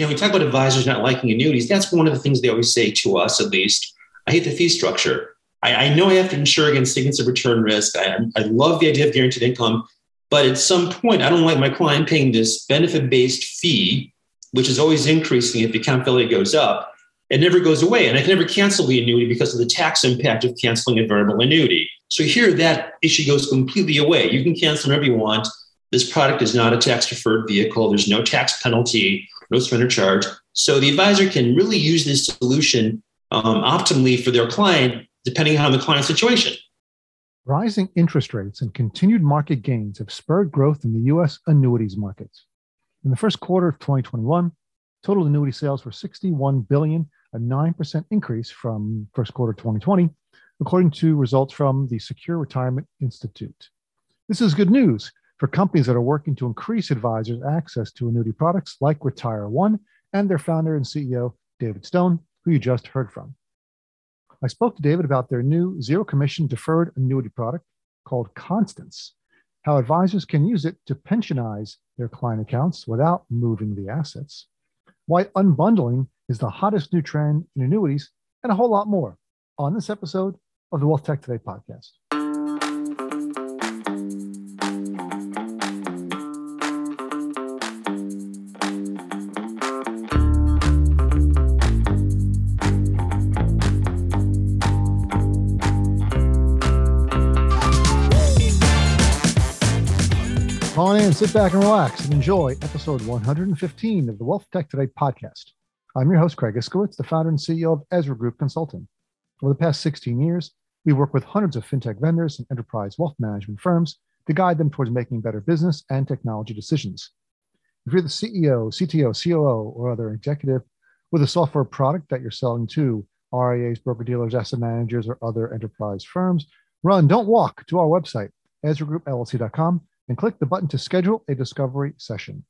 you know, we talk about advisors not liking annuities. That's one of the things they always say to us, at least. I hate the fee structure. I, I know I have to insure against of return risk. I, I love the idea of guaranteed income, but at some point, I don't like my client paying this benefit based fee, which is always increasing if the account value goes up. It never goes away. And I can never cancel the annuity because of the tax impact of canceling a variable annuity. So here, that issue goes completely away. You can cancel whenever you want. This product is not a tax deferred vehicle. There's no tax penalty, no surrender charge. So the advisor can really use this solution um, optimally for their client, depending on the client situation. Rising interest rates and continued market gains have spurred growth in the U.S. annuities markets. In the first quarter of 2021, total annuity sales were 61 billion, a 9% increase from first quarter 2020, according to results from the Secure Retirement Institute. This is good news for companies that are working to increase advisors' access to annuity products like Retire One and their founder and CEO, David Stone, who you just heard from. I spoke to David about their new zero commission deferred annuity product called Constance, how advisors can use it to pensionize their client accounts without moving the assets, why unbundling is the hottest new trend in annuities, and a whole lot more on this episode of the Wealth Tech Today podcast. On sit back and relax and enjoy episode 115 of the Wealth Tech Today podcast. I'm your host, Craig Iskowitz, the founder and CEO of Ezra Group Consulting. Over the past 16 years, we work with hundreds of fintech vendors and enterprise wealth management firms to guide them towards making better business and technology decisions. If you're the CEO, CTO, COO, or other executive with a software product that you're selling to RIAs, broker dealers, asset managers, or other enterprise firms, run, don't walk to our website, EzraGroupLLC.com and click the button to schedule a discovery session.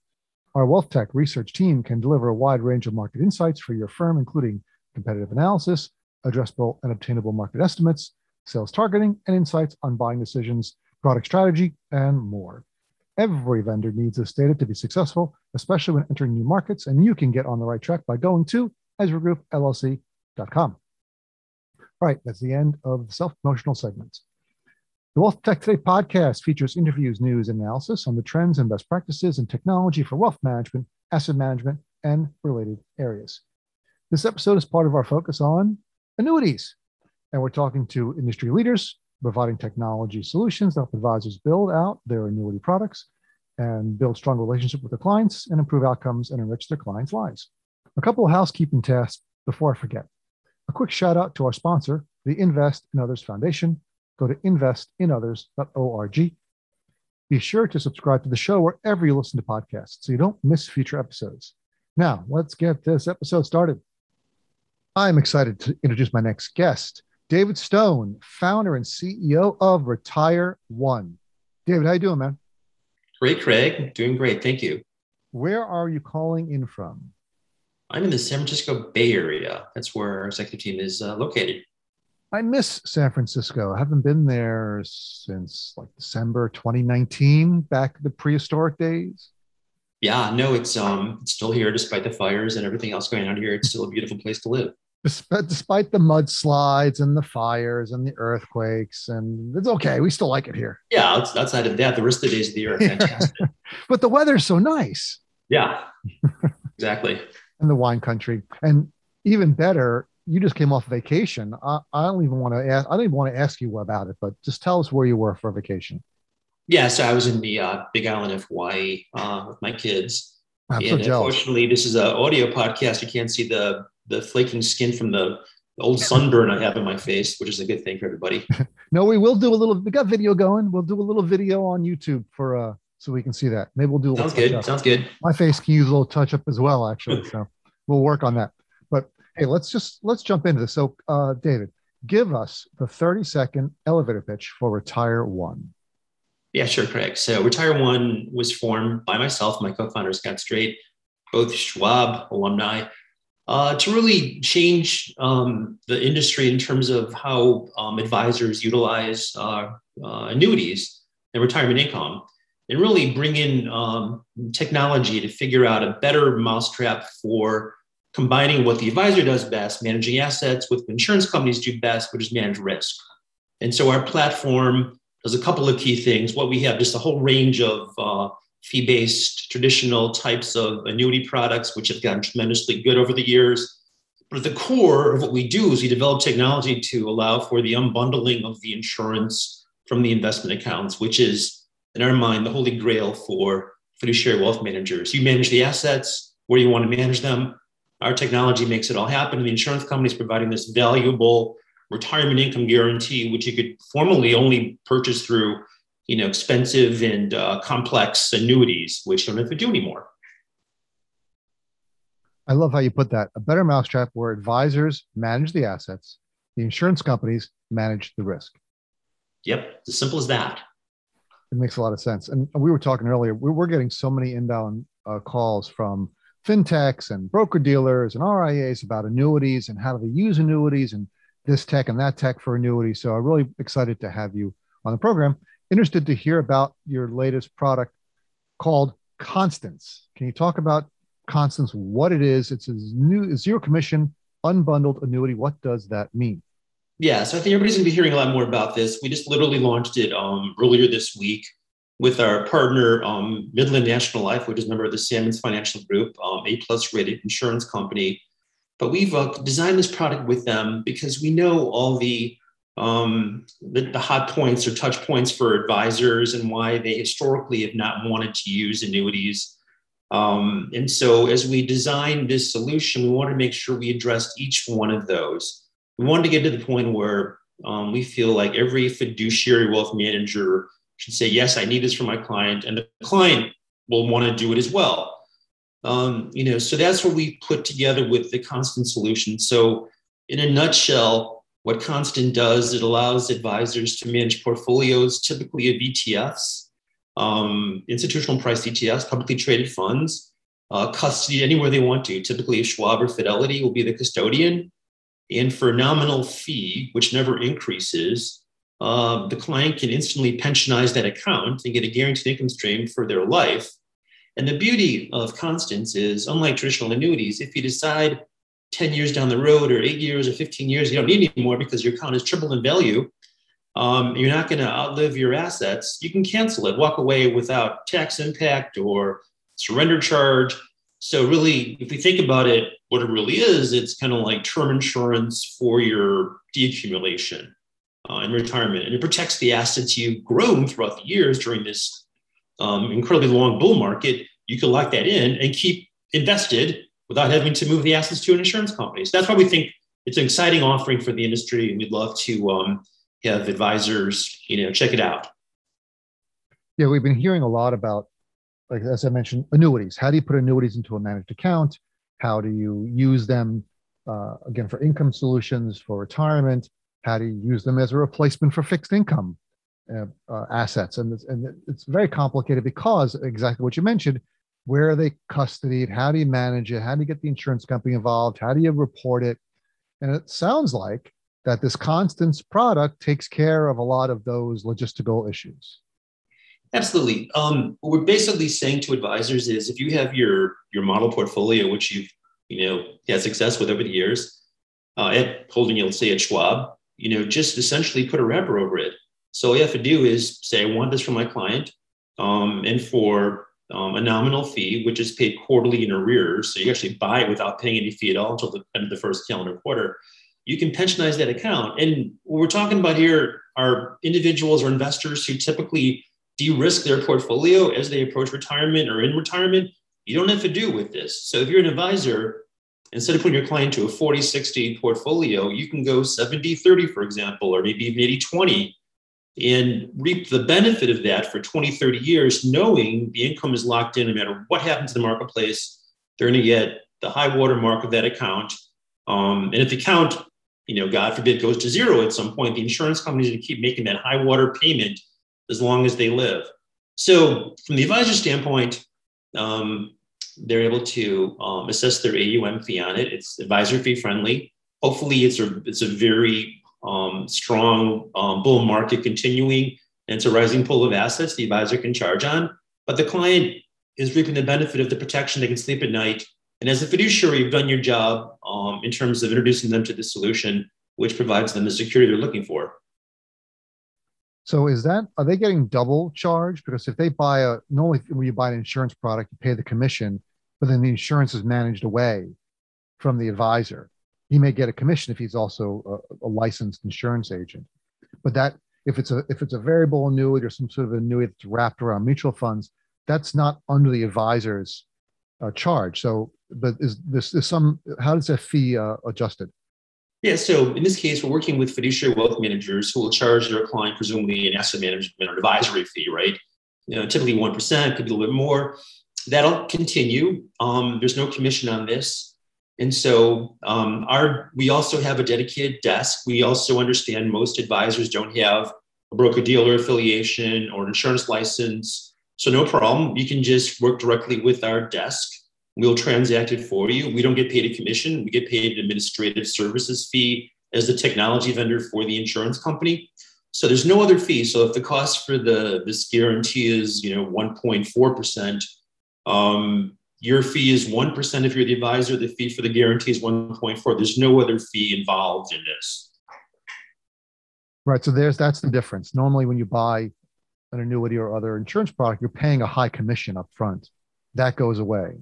Our Wealth Tech research team can deliver a wide range of market insights for your firm, including competitive analysis, addressable and obtainable market estimates, sales targeting, and insights on buying decisions, product strategy, and more. Every vendor needs this data to be successful, especially when entering new markets, and you can get on the right track by going to EzraGroupLLC.com. All right, that's the end of the self promotional segment. The Wealth Tech Today podcast features interviews, news, and analysis on the trends and best practices in technology for wealth management, asset management, and related areas. This episode is part of our focus on annuities. And we're talking to industry leaders, providing technology solutions that help advisors build out their annuity products and build strong relationship with their clients and improve outcomes and enrich their clients' lives. A couple of housekeeping tasks before I forget. A quick shout out to our sponsor, the Invest in Others Foundation, go to investinothers.org. Be sure to subscribe to the show wherever you listen to podcasts so you don't miss future episodes. Now, let's get this episode started. I'm excited to introduce my next guest, David Stone, founder and CEO of Retire One. David, how you doing, man? Great, Craig. Doing great. Thank you. Where are you calling in from? I'm in the San Francisco Bay Area. That's where our executive team is uh, located. I miss San Francisco. I haven't been there since like December 2019, back the prehistoric days. Yeah, no, it's um it's still here despite the fires and everything else going on here. It's still a beautiful place to live. Despite, despite the mudslides and the fires and the earthquakes, and it's okay. We still like it here. Yeah, outside of that, the rest of the days of the year are fantastic. but the weather's so nice. Yeah, exactly. and the wine country, and even better, you just came off vacation. I, I don't even want to ask. I don't even want to ask you about it, but just tell us where you were for vacation. Yeah, so I was in the uh, Big Island of Hawaii uh, with my kids. I'm and so unfortunately, this is an audio podcast. You can't see the the flaking skin from the old sunburn I have in my face, which is a good thing for everybody. no, we will do a little. We got video going. We'll do a little video on YouTube for uh, so we can see that. Maybe we'll do. A Sounds good. Sounds good. My face can use a little touch up as well, actually. so we'll work on that. Hey, let's just let's jump into this. So, uh, David, give us the 30 second elevator pitch for Retire One. Yeah, sure, Craig. So, Retire One was formed by myself, my co-founder Scott Straight, both Schwab alumni, uh, to really change um, the industry in terms of how um, advisors utilize uh, uh, annuities and retirement income. and really bring in um, technology to figure out a better mousetrap for combining what the advisor does best, managing assets, with what insurance companies do best, which is manage risk. And so our platform does a couple of key things. What we have just a whole range of uh, fee based traditional types of annuity products, which have gotten tremendously good over the years. But at the core of what we do is we develop technology to allow for the unbundling of the insurance from the investment accounts, which is, in our mind, the holy grail for fiduciary wealth managers. You manage the assets where you want to manage them. Our technology makes it all happen. And the insurance company is providing this valuable retirement income guarantee, which you could formally only purchase through you know, expensive and uh, complex annuities, which you don't have to do anymore. I love how you put that. A better mousetrap where advisors manage the assets, the insurance companies manage the risk. Yep, as simple as that. It makes a lot of sense. And we were talking earlier, we're getting so many inbound uh, calls from fintechs and broker dealers and RIAs about annuities and how do they use annuities and this tech and that tech for annuities. So I'm really excited to have you on the program. Interested to hear about your latest product called Constance. Can you talk about Constance, what it is? It's a new zero commission unbundled annuity. What does that mean? Yeah, so I think everybody's going to be hearing a lot more about this. We just literally launched it um, earlier this week with our partner, um, Midland National Life, which is a member of the Sammons Financial Group, um, A plus rated insurance company. But we've uh, designed this product with them because we know all the, um, the, the hot points or touch points for advisors and why they historically have not wanted to use annuities. Um, and so, as we designed this solution, we wanted to make sure we addressed each one of those. We wanted to get to the point where um, we feel like every fiduciary wealth manager should say, Yes, I need this for my client, and the client will want to do it as well. Um, you know, so that's what we put together with the Constance solution. So, in a nutshell, what Constance does, it allows advisors to manage portfolios, typically of ETFs, um, institutional price ETFs, publicly traded funds, uh, custody anywhere they want to. Typically, Schwab or Fidelity will be the custodian. And for a nominal fee, which never increases, uh, the client can instantly pensionize that account and get a guaranteed income stream for their life and the beauty of Constance is, unlike traditional annuities, if you decide 10 years down the road or eight years or 15 years, you don't need anymore because your account is tripled in value, um, you're not going to outlive your assets, you can cancel it, walk away without tax impact or surrender charge. So, really, if we think about it, what it really is, it's kind of like term insurance for your deaccumulation uh, in retirement. And it protects the assets you've grown throughout the years during this um, incredibly long bull market, you can lock that in and keep invested without having to move the assets to an insurance company. So that's why we think it's an exciting offering for the industry, and we'd love to um, have advisors, you know, check it out. Yeah, we've been hearing a lot about, like as I mentioned, annuities. How do you put annuities into a managed account? How do you use them uh, again for income solutions for retirement? How do you use them as a replacement for fixed income? uh, uh, assets, and it's, and it's very complicated because exactly what you mentioned. Where are they custodied? How do you manage it? How do you get the insurance company involved? How do you report it? And it sounds like that this Constance product takes care of a lot of those logistical issues. Absolutely. Um, what we're basically saying to advisors is if you have your your model portfolio, which you've you know had success with over the years, uh, at holding, let's say at Schwab, you know, just essentially put a wrapper over it. So all you have to do is say, I want this from my client, um, and for um, a nominal fee, which is paid quarterly in arrears. So you actually buy it without paying any fee at all until the end of the first calendar quarter. You can pensionize that account. And what we're talking about here are individuals or investors who typically de-risk their portfolio as they approach retirement or in retirement. You don't have to do with this. So if you're an advisor, instead of putting your client to a 40 60 portfolio, you can go 70 30, for example, or maybe maybe 20 and reap the benefit of that for 20, 30 years, knowing the income is locked in no matter what happens in the marketplace. They're going to get the high water mark of that account. Um, and if the account, you know, God forbid, goes to zero at some point, the insurance company is going to keep making that high water payment as long as they live. So, from the advisor standpoint, um, they're able to um, assess their AUM fee on it. It's advisor fee friendly. Hopefully, it's a it's a very um, strong um, bull market continuing and it's a rising pool of assets the advisor can charge on. but the client is reaping the benefit of the protection. They can sleep at night. And as a fiduciary, you've done your job um, in terms of introducing them to the solution, which provides them the security they're looking for. So is that are they getting double charged? Because if they buy a normally when you buy an insurance product, you pay the commission, but then the insurance is managed away from the advisor. He may get a commission if he's also a, a licensed insurance agent. But that if it's a if it's a variable annuity or some sort of annuity that's wrapped around mutual funds, that's not under the advisor's uh, charge. So, but is this is some how does that fee uh, adjusted? Yeah, so in this case, we're working with fiduciary wealth managers who will charge their client presumably an asset management or advisory fee, right? You know, typically one percent, could be a little bit more. That'll continue. Um, there's no commission on this, and so um, our we also have a dedicated desk. We also understand most advisors don't have a broker dealer affiliation or insurance license, so no problem. You can just work directly with our desk We'll transact it for you. We don't get paid a commission. We get paid an administrative services fee as the technology vendor for the insurance company. So there's no other fee. So if the cost for the this guarantee is you know 1.4 percent, um, your fee is one percent if you're the advisor. The fee for the guarantee is 1.4. There's no other fee involved in this. Right. So there's that's the difference. Normally, when you buy an annuity or other insurance product, you're paying a high commission up front. That goes away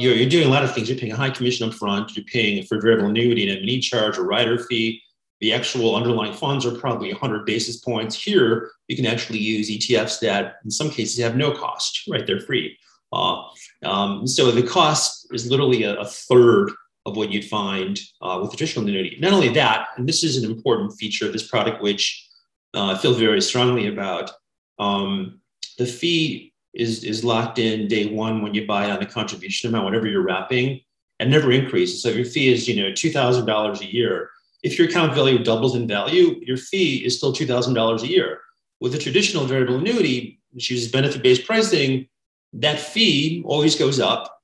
you're, you're doing a lot of things. You're paying a high commission up front. You're paying for variable annuity and M&E charge or rider fee. The actual underlying funds are probably 100 basis points. Here, you can actually use ETFs that, in some cases, have no cost. Right, they're free. Uh, um, so the cost is literally a, a, third of what you'd find uh, with traditional annuity. Not only that, and this is an important feature of this product, which uh, I feel very strongly about. Um, the fee is is locked in day one when you buy it on the contribution amount, whatever you're wrapping, and never increases. So if your fee is you know two thousand dollars a year, if your account value doubles in value, your fee is still two thousand dollars a year. With a traditional variable annuity, which uses benefit-based pricing, that fee always goes up,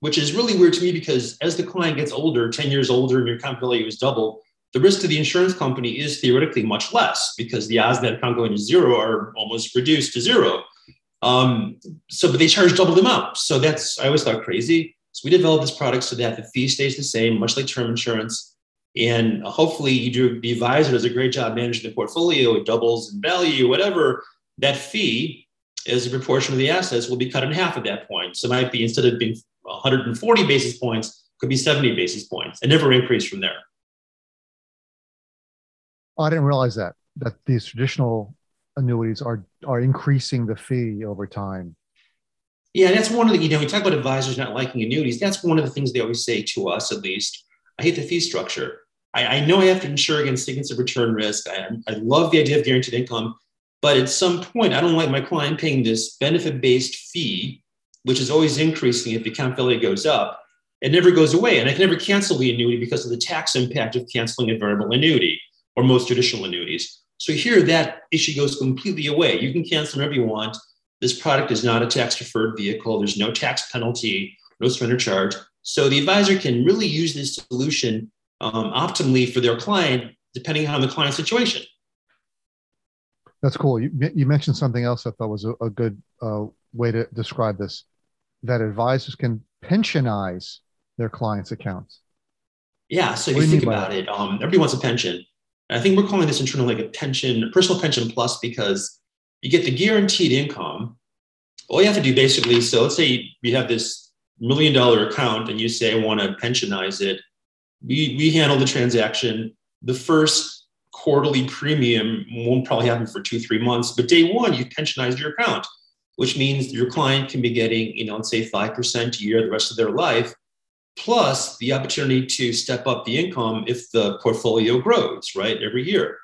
which is really weird to me because as the client gets older, 10 years older, and your account value is double, the risk to the insurance company is theoretically much less because the odds that account going to zero are almost reduced to zero. Um, so, but they charge double the amount. So that's, I always thought crazy. So we developed this product so that the fee stays the same, much like term insurance. And hopefully you do, the advisor does a great job managing the portfolio, it doubles in value, whatever. That fee as a proportion of the assets will be cut in half at that point. So it might be instead of being 140 basis points, could be 70 basis points and never increase from there. Oh, I didn't realize that, that these traditional annuities are are increasing the fee over time. Yeah, that's one of the, you know, we talk about advisors not liking annuities. That's one of the things they always say to us, at least. I hate the fee structure. I, I know I have to insure against significant return risk. I, I love the idea of guaranteed income, but at some point, I don't like my client paying this benefit based fee, which is always increasing if the account value goes up. It never goes away. And I can never cancel the annuity because of the tax impact of canceling a variable annuity or most traditional annuities. So here, that issue goes completely away. You can cancel whenever you want. This product is not a tax deferred vehicle. There's no tax penalty, no surrender charge. So the advisor can really use this solution um, optimally for their client, depending on the client situation. That's cool. You, you mentioned something else I thought was a, a good uh, way to describe this that advisors can pensionize their clients' accounts. Yeah. So if you, think about it, um, everybody wants a pension. I think we're calling this internally like a pension, personal pension plus, because you get the guaranteed income. All you have to do basically, so let's say you have this million dollar account and you say, I want to pensionize it. We, we handle the transaction. The first quarterly premium won't probably happen for two, three months, but day one, you pensionize your account, which means your client can be getting, you know, let's say 5% a year the rest of their life plus the opportunity to step up the income if the portfolio grows, right, every year.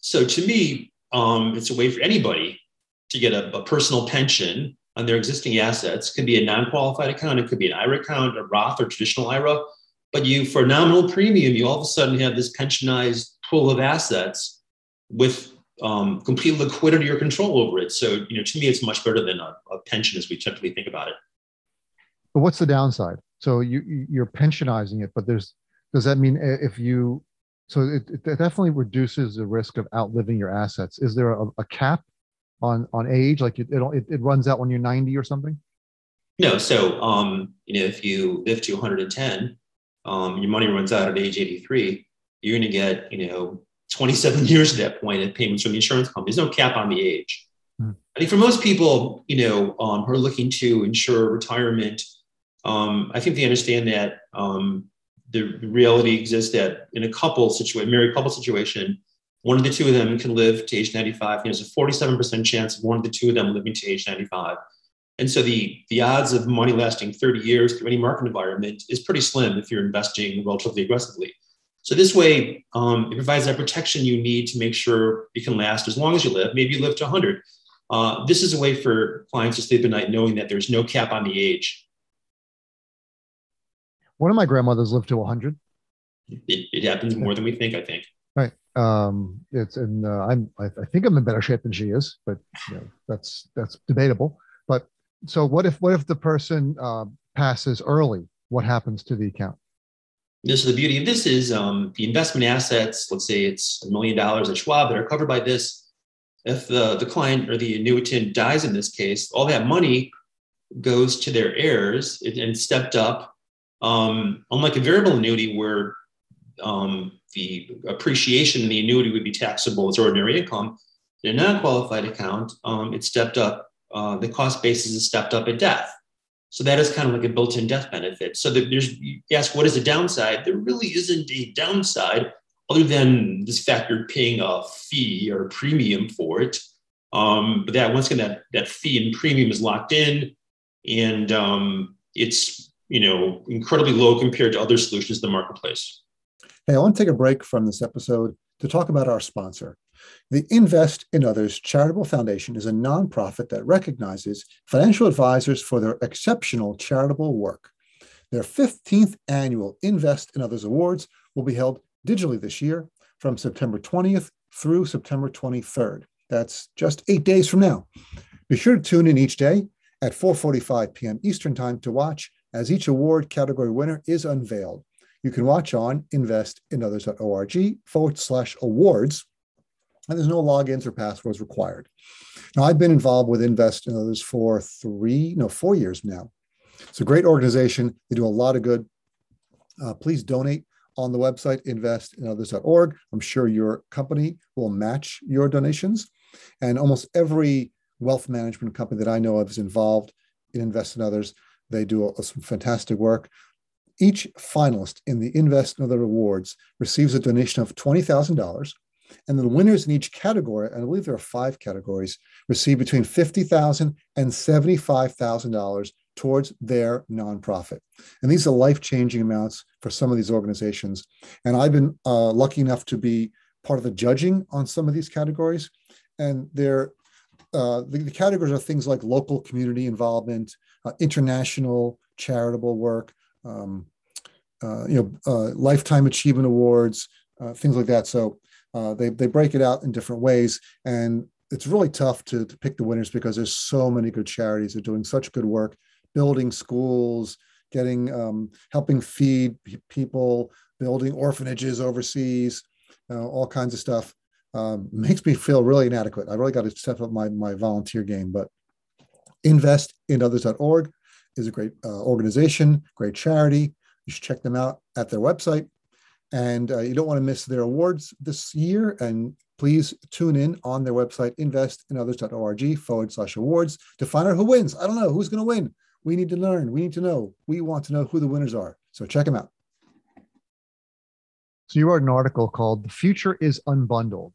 So to me, um, it's a way for anybody to get a, a, personal pension on their existing assets. It could be a non-qualified account, it could be an IRA account, a Roth or traditional IRA. But you, for nominal premium, you all of a sudden have this pensionized pool of assets with um, complete liquidity or control over it. So, you know, to me, it's much better than a, a pension as we typically think about it. But what's the downside? So you you're pensionizing it, but there's does that mean if you so it, it definitely reduces the risk of outliving your assets. Is there a, a cap on on age? Like it it, it runs out when you're 90 or something? No. So um, you know, if you live to 110, um, your money runs out at age 83, you're going to get you know 27 years at that point of payments from the insurance company. There's no cap on the age. Mm. I think for most people, you know, um, who are looking to ensure retirement, um, I think they understand that um, the reality exists that in a couple situation, married couple situation, one of the two of them can live to age 95. There's a 47% chance of one of the two of them living to age 95. And so the, the odds of money lasting 30 years through any market environment is pretty slim if you're investing relatively aggressively. So this way, um, it provides that protection you need to make sure you can last as long as you live. Maybe you live to 100. Uh, this is a way for clients to sleep at night knowing that there's no cap on the age. One of my grandmothers lived to 100. It, it happens more than we think, I think. Right. Um, it's and uh, I'm I, I, think I'm in better shape than she is, but you know, that's that's debatable. But so what if what if the person uh, passes early? What happens to the account? This is the beauty of this is um, the investment assets. Let's say it's a million dollars at Schwab that are covered by this. If the, the client or the annuitant dies in this case, all that money goes to their heirs and stepped up. Um, unlike a variable annuity where um, the appreciation in the annuity would be taxable as ordinary income, in a non-qualified account, um, it stepped up. Uh, the cost basis is stepped up at death. So that is kind of like a built-in death benefit. So there's you ask what is the downside? There really isn't a downside other than this fact you're paying a fee or a premium for it. Um, but that once again, that that fee and premium is locked in, and um, it's you know incredibly low compared to other solutions in the marketplace. Hey, I want to take a break from this episode to talk about our sponsor. The Invest in Others Charitable Foundation is a nonprofit that recognizes financial advisors for their exceptional charitable work. Their 15th annual Invest in Others Awards will be held digitally this year from September 20th through September 23rd. That's just eight days from now. Be sure to tune in each day at 4:45 p.m. Eastern Time to watch as each award category winner is unveiled. You can watch on investinothers.org forward slash awards and there's no logins or passwords required. Now, I've been involved with Invest in Others for three, no, four years now. It's a great organization. They do a lot of good. Uh, please donate on the website investinothers.org. I'm sure your company will match your donations. And almost every wealth management company that I know of is involved in Invest in Others. They do a, some fantastic work. Each finalist in the Invest in Other Awards receives a donation of $20,000 and the winners in each category, and I believe there are five categories, receive between $50,000 and $75,000 towards their nonprofit. And these are life changing amounts for some of these organizations. And I've been uh, lucky enough to be part of the judging on some of these categories. And they're uh, the, the, categories are things like local community involvement, uh, international charitable work, um, uh, you know, uh, lifetime achievement awards, uh, things like that. So uh, they, they break it out in different ways. And it's really tough to, to pick the winners because there's so many good charities that are doing such good work, building schools, getting, um, helping feed people, building orphanages overseas, uh, all kinds of stuff. Um, makes me feel really inadequate. I really got to step up my, my volunteer game, but investinothers.org is a great uh, organization, great charity. You should check them out at their website. And uh, you don't want to miss their awards this year. And please tune in on their website, investinothers.org forward slash awards to find out who wins. I don't know who's going to win. We need to learn. We need to know. We want to know who the winners are. So check them out. So you wrote an article called "The Future Is Unbundled,"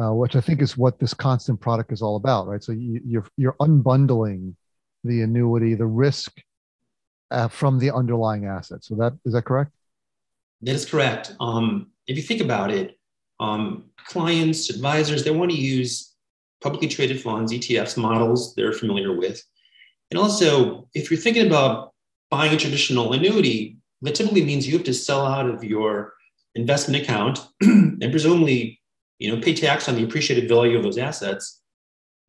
uh, which I think is what this Constance product is all about, right? So you, you're you're unbundling the annuity, the risk uh, from the underlying asset. So that is that correct? That is correct. Um, if you think about it, um, clients, advisors, they want to use publicly traded funds, ETFs, models they're familiar with. And also, if you're thinking about buying a traditional annuity, that typically means you have to sell out of your investment account and presumably you know, pay tax on the appreciated value of those assets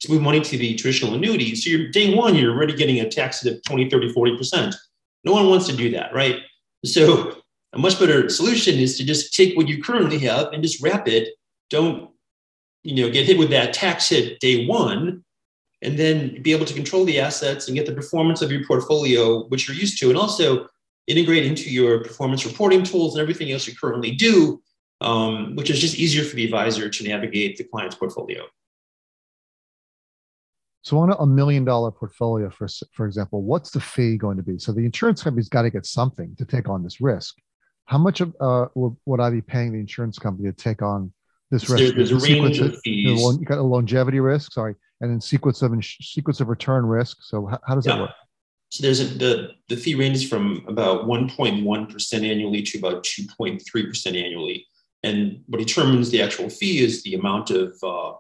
to move money to the traditional annuity. So you're day one, you're already getting a tax of 20, 30, 40%. No one wants to do that, right? So a much better solution is to just take what you currently have and just wrap it. Don't you know, get hit with that tax hit day one, and then be able to control the assets and get the performance of your portfolio, which you're used to, and also integrate into your performance reporting tools and everything else you currently do, um, which is just easier for the advisor to navigate the client's portfolio. So on a million dollar portfolio, for for example, what's the fee going to be? So the insurance company's got to get something to take on this risk. How much of, uh, would, would I be paying the insurance company to take on this risk? There, there's a range of fees. You got a longevity risk, sorry, and then sequence of sequence of return risk. So how, how does yeah. that work? So there's a, the the fee ranges from about 1.1 percent annually to about 2.3 percent annually, and what determines the actual fee is the amount of uh,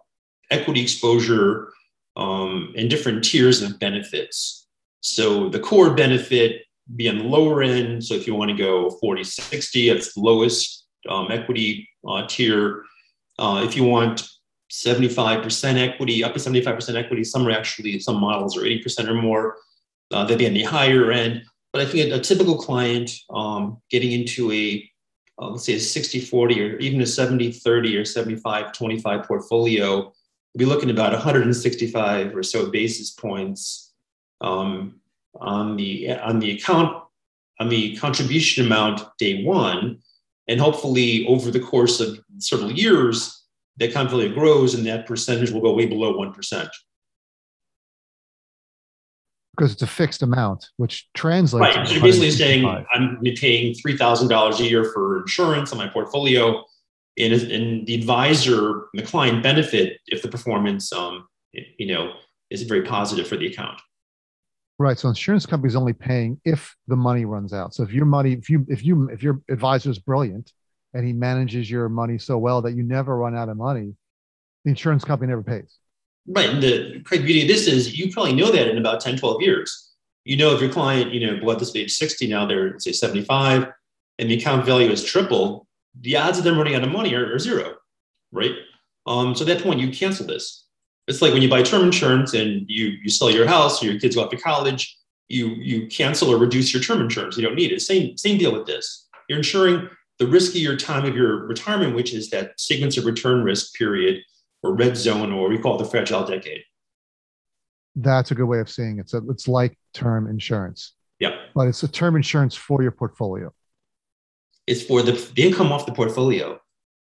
equity exposure um, and different tiers of benefits. So the core benefit be on the lower end. So if you want to go 40, 60, it's the lowest um, equity uh, tier. Uh, if you want 75% equity, up to 75% equity, some are actually, some models are 80% or more, uh, they'd be on the higher end. But I think a, typical client um, getting into a, uh, let's say a 60 40 or even a 70 30 or 75 25 portfolio be looking about 165 or so basis points um, on the on the account on the contribution amount day one, and hopefully over the course of several years, that account grows and that percentage will go way below one percent. Because it's a fixed amount, which translates. Right. So you're basically saying I'm paying three thousand dollars a year for insurance on my portfolio and, and the advisor, and the client benefit if the performance, um, you know, is very positive for the account. Right. So insurance companies only paying if the money runs out. So if your money, if you, if you, if your advisor is brilliant and he manages your money so well that you never run out of money, the insurance company never pays. Right. And the great beauty of this is you probably know that in about 10, 12 years. You know, if your client, you know, at this age 60, now they're say 75 and the account value is triple, the odds of them running out of money are, are zero, right? Um, so at that point, you cancel this. It's like when you buy term insurance and you you sell your house or your kids go off to college, you you cancel or reduce your term insurance. You don't need it. Same same deal with this. You're insuring the riskier time of your retirement, which is that sequence of return risk period or red zone, or we call it the fragile decade. That's a good way of saying it. So it's like term insurance. Yeah. But it's a term insurance for your portfolio It's for the, the income off the portfolio.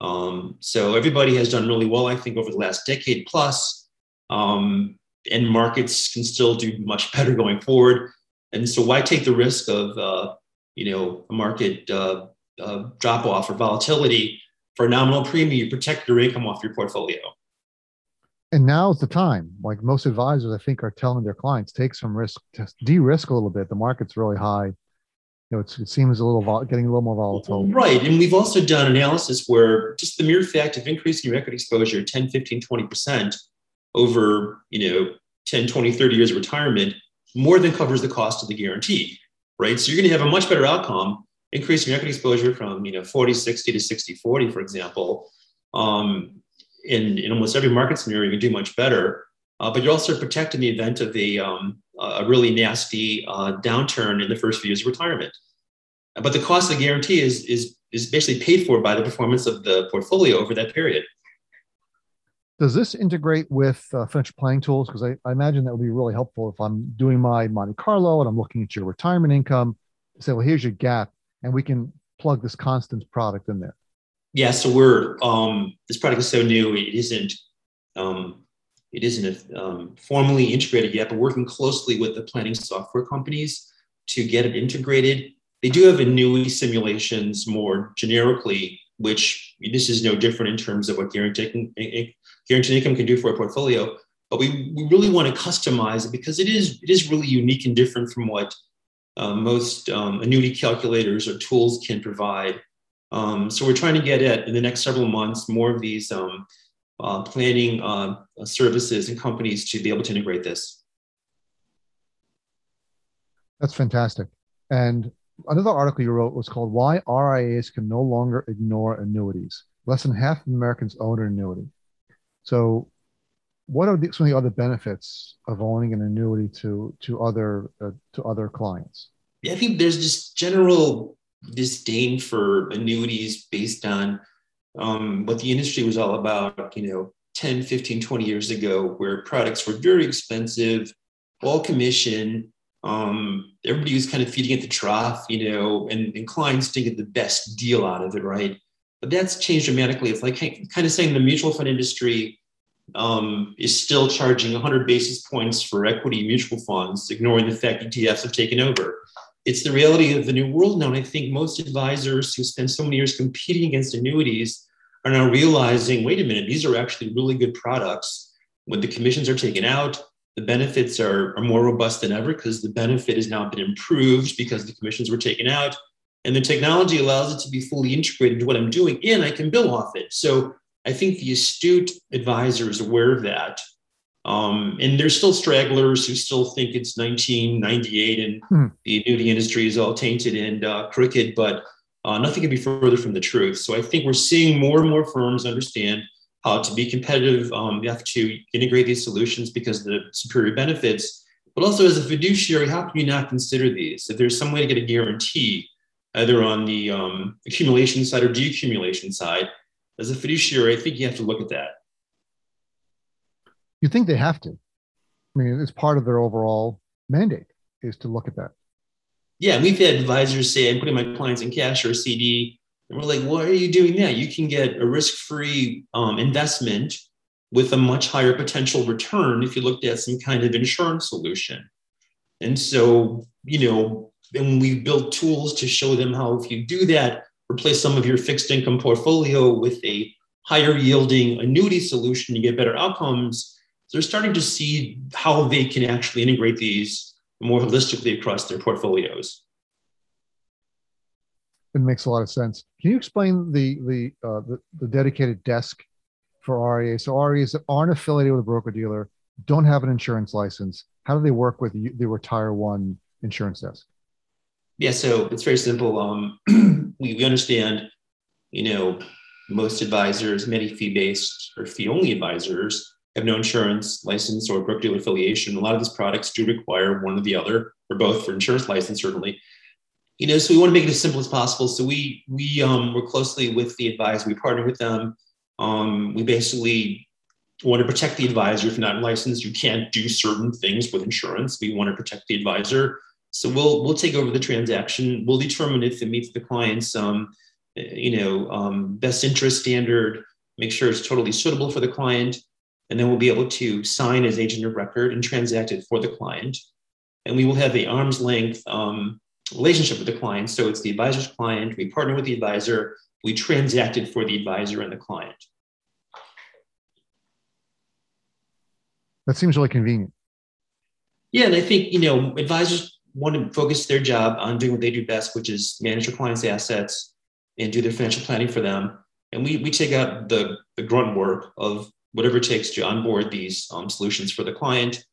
Um, so everybody has done really well, I think, over the last decade plus. Um, and markets can still do much better going forward. And so, why take the risk of uh, you know a market uh, uh, drop off or volatility for a nominal premium? You protect your income off your portfolio. And now is the time. Like most advisors, I think, are telling their clients, take some risk, de-risk a little bit. The market's really high you know, it seems a little vol- getting a little more volatile. Right. And we've also done analysis where just the mere fact of increasing your equity exposure 10, 15, 20% over, you know, 10, 20, 30 years of retirement more than covers the cost of the guarantee, right? So you're going to have a much better outcome increasing your equity exposure from, you know, 40, 60 to 60, 40, for example. Um, in, in almost every market scenario, you can do much better. Uh, but you're also protected in the event of a, um, a really nasty uh, downturn in the first few years of retirement. But the cost of the guarantee is, is, is basically paid for by the performance of the portfolio over that period. Does this integrate with uh, financial planning tools? Because I, I, imagine that would be really helpful if I'm doing my Monte Carlo and I'm looking at your retirement income. Say, well, here's your gap, and we can plug this Constance product in there. Yeah, so we're um, this product is so new; it isn't um, it isn't um, formally integrated yet, but working closely with the planning software companies to get it integrated. They do have annuity simulations more generically, which this is no different in terms of what guaranteed, guaranteed income can do for a portfolio. But we, we really want to customize it because it is it is really unique and different from what uh, most um, annuity calculators or tools can provide. Um, so we're trying to get at in the next several months more of these um, uh, planning uh, services and companies to be able to integrate this. That's fantastic. And another article you wrote was called Why RIAs Can No Longer Ignore Annuities. Less than half of Americans own an annuity. So, what are the, some of the other benefits of owning an annuity to to other uh, to other clients? I think there's just general disdain for annuities based on um, what the industry was all about, you know, 10, 15, 20 years ago, where products were very expensive, all commission. Um, everybody was kind of feeding at the trough, you know, and, and clients to get the best deal out of it, right? But that's changed dramatically. It's like kind of saying the mutual fund industry um, is still charging 100 basis points for equity mutual funds, ignoring the fact ETFs have taken over. It's the reality of the new world now. And I think most advisors who spend so many years competing against annuities are now realizing wait a minute, these are actually really good products. When the commissions are taken out, the benefits are, are more robust than ever because the benefit has now been improved because the commissions were taken out. And the technology allows it to be fully integrated into what I'm doing, and I can bill off it. So I think the astute advisor is aware of that. Um, and there's still stragglers who still think it's 1998 and hmm. the annuity industry is all tainted and uh, crooked, but uh, nothing could be further from the truth. So I think we're seeing more and more firms understand how to be competitive. Um, you have to integrate these solutions because of the superior benefits. But also, as a fiduciary, how can you not consider these? If there's some way to get a guarantee, either on the um, accumulation side or decumulation side, as a fiduciary, I think you have to look at that. You think they have to? I mean, it's part of their overall mandate is to look at that. Yeah, we've had advisors say, I'm putting my clients in cash or CD. And we're like, why are you doing that? You can get a risk free um, investment with a much higher potential return if you looked at some kind of insurance solution. And so, you know, and we built tools to show them how if you do that, replace some of your fixed income portfolio with a higher yielding annuity solution, you get better outcomes. They're starting to see how they can actually integrate these more holistically across their portfolios. It makes a lot of sense. Can you explain the the uh, the, the, dedicated desk for RIA? So RIAs that aren't affiliated with a broker dealer, don't have an insurance license. How do they work with the Retire One insurance desk? Yeah, so it's very simple. Um, we, we understand, you know, most advisors, many fee-based or fee-only advisors have no insurance license or broker dealer affiliation. A lot of these products do require one or the other, or both for insurance license, certainly. You know, so we want to make it as simple as possible. So we we um, work closely with the advisor. We partner with them. Um, we basically want to protect the advisor. If not licensed, you can't do certain things with insurance. We want to protect the advisor. So we'll we'll take over the transaction. We'll determine if it meets the client's um, you know um, best interest standard. Make sure it's totally suitable for the client, and then we'll be able to sign as agent of record and transact it for the client. And we will have a arm's length um, relationship with the client. So it's the advisor's client. We partner with the advisor. We transact it for the advisor and the client. That seems really convenient. Yeah, and I think you know advisors want to focus their job on doing what they do best, which is manage their clients' assets and do their financial planning for them. And we, we take out the, the grunt work of whatever it takes to onboard these um, solutions for the client.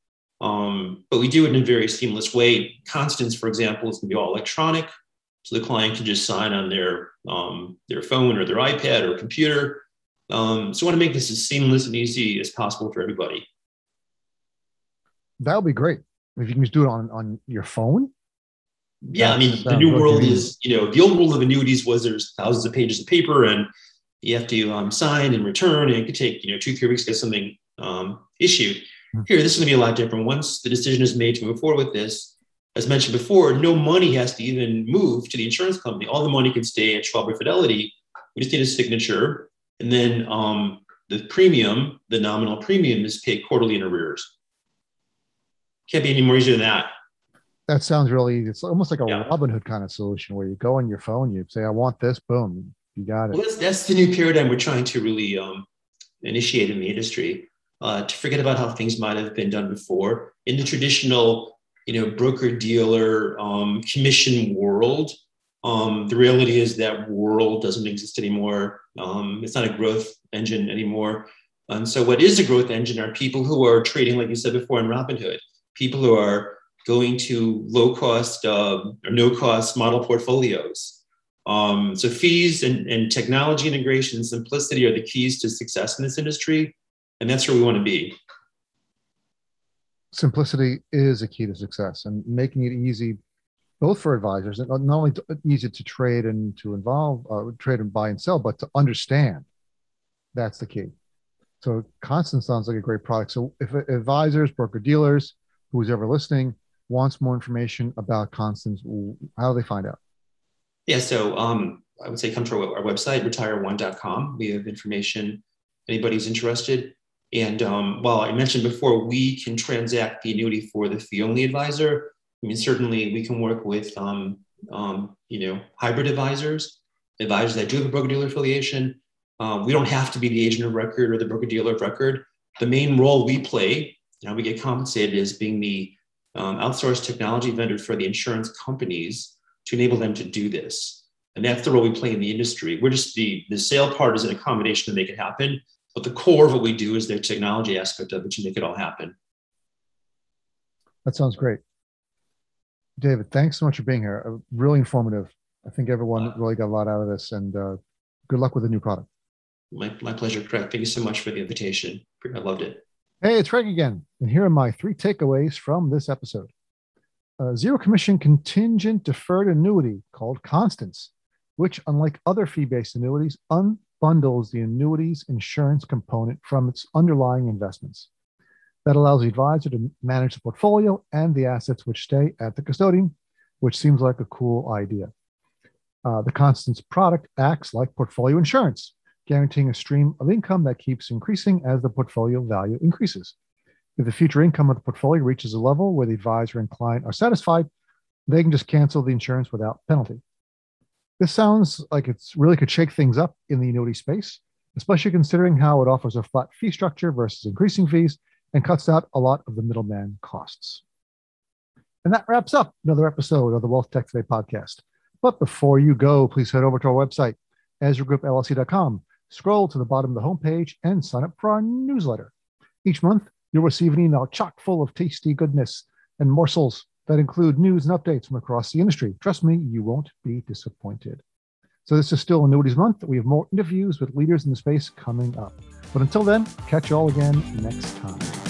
Um, but we do it in a very seamless way. Constance, for example, is going to be all electronic. So the client can just sign on their, um, their phone or their iPad or computer. Um, so I want to make this as seamless and easy as possible for everybody. That would be great if you can just do it on on your phone. Yeah, I mean, the new world is you know the old world of annuities was there's thousands of pages of paper and you have to um, sign and return, and it could take you know two three weeks to get something um, issued. Mm-hmm. Here, this is going to be a lot different. Once the decision is made to move forward with this, as mentioned before, no money has to even move to the insurance company. All the money can stay at Schwab or Fidelity. We just need a signature, and then um, the premium, the nominal premium, is paid quarterly in arrears. Can't be any more easier than that. That sounds really easy. It's almost like a yeah. Robinhood kind of solution where you go on your phone, you say, I want this, boom, you got it. Well, that's, that's the new paradigm we're trying to really um, initiate in the industry. Uh, to forget about how things might have been done before in the traditional, you know, broker dealer um, commission world. Um, the reality is that world doesn't exist anymore. Um, it's not a growth engine anymore. And so, what is a growth engine are people who are trading, like you said before, in Robinhood people who are going to low cost uh, or no cost model portfolios. Um, so fees and, and technology integration and simplicity are the keys to success in this industry. And that's where we want to be. Simplicity is a key to success and making it easy both for advisors and not only easy to trade and to involve uh, trade and buy and sell, but to understand. That's the key. So Constance sounds like a great product. So if advisors, broker dealers, who's ever listening, wants more information about Constance, how do they find out? Yeah, so um, I would say come to our, our website, retire1.com. We have information anybody's interested. And um, well, I mentioned before, we can transact the annuity for the fee only advisor. I mean, certainly we can work with, um, um, you know, hybrid advisors, advisors that do have a broker dealer affiliation. Um, we don't have to be the agent of record or the broker dealer of record. The main role we play, you know, we get compensated as being the um, outsourced technology vendor for the insurance companies to enable them to do this. And that's the role we play in the industry. We're just the, the sale part is an accommodation to make it happen. But the core of what we do is the technology aspect of it to make it all happen. That sounds great. David, thanks so much for being here. Uh, really informative. I think everyone really got a lot out of this and uh, good luck with the new product. My, my pleasure, Craig. Thank you so much for the invitation. I loved it. Hey, it's Craig again. And here are my three takeaways from this episode. Zero commission contingent deferred annuity called Constance, which, unlike other fee based annuities, unbundles the annuity's insurance component from its underlying investments. That allows the advisor to manage the portfolio and the assets which stay at the custodian, which seems like a cool idea. Uh, the Constance product acts like portfolio insurance, guaranteeing a stream of income that keeps increasing as the portfolio value increases. If the future income of the portfolio reaches a level where the advisor and client are satisfied, they can just cancel the insurance without penalty. This sounds like it's really could shake things up in the annuity space, especially considering how it offers a flat fee structure versus increasing fees and cuts out a lot of the middleman costs. And that wraps up another episode of the Wealth Tech Today podcast. But before you go, please head over to our website, EzraGroupLLC.com Scroll to the bottom of the homepage and sign up for our newsletter. Each month, you'll receive an email chock full of tasty goodness and morsels that include news and updates from across the industry. Trust me, you won't be disappointed. So, this is still Annuities Month. We have more interviews with leaders in the space coming up. But until then, catch you all again next time.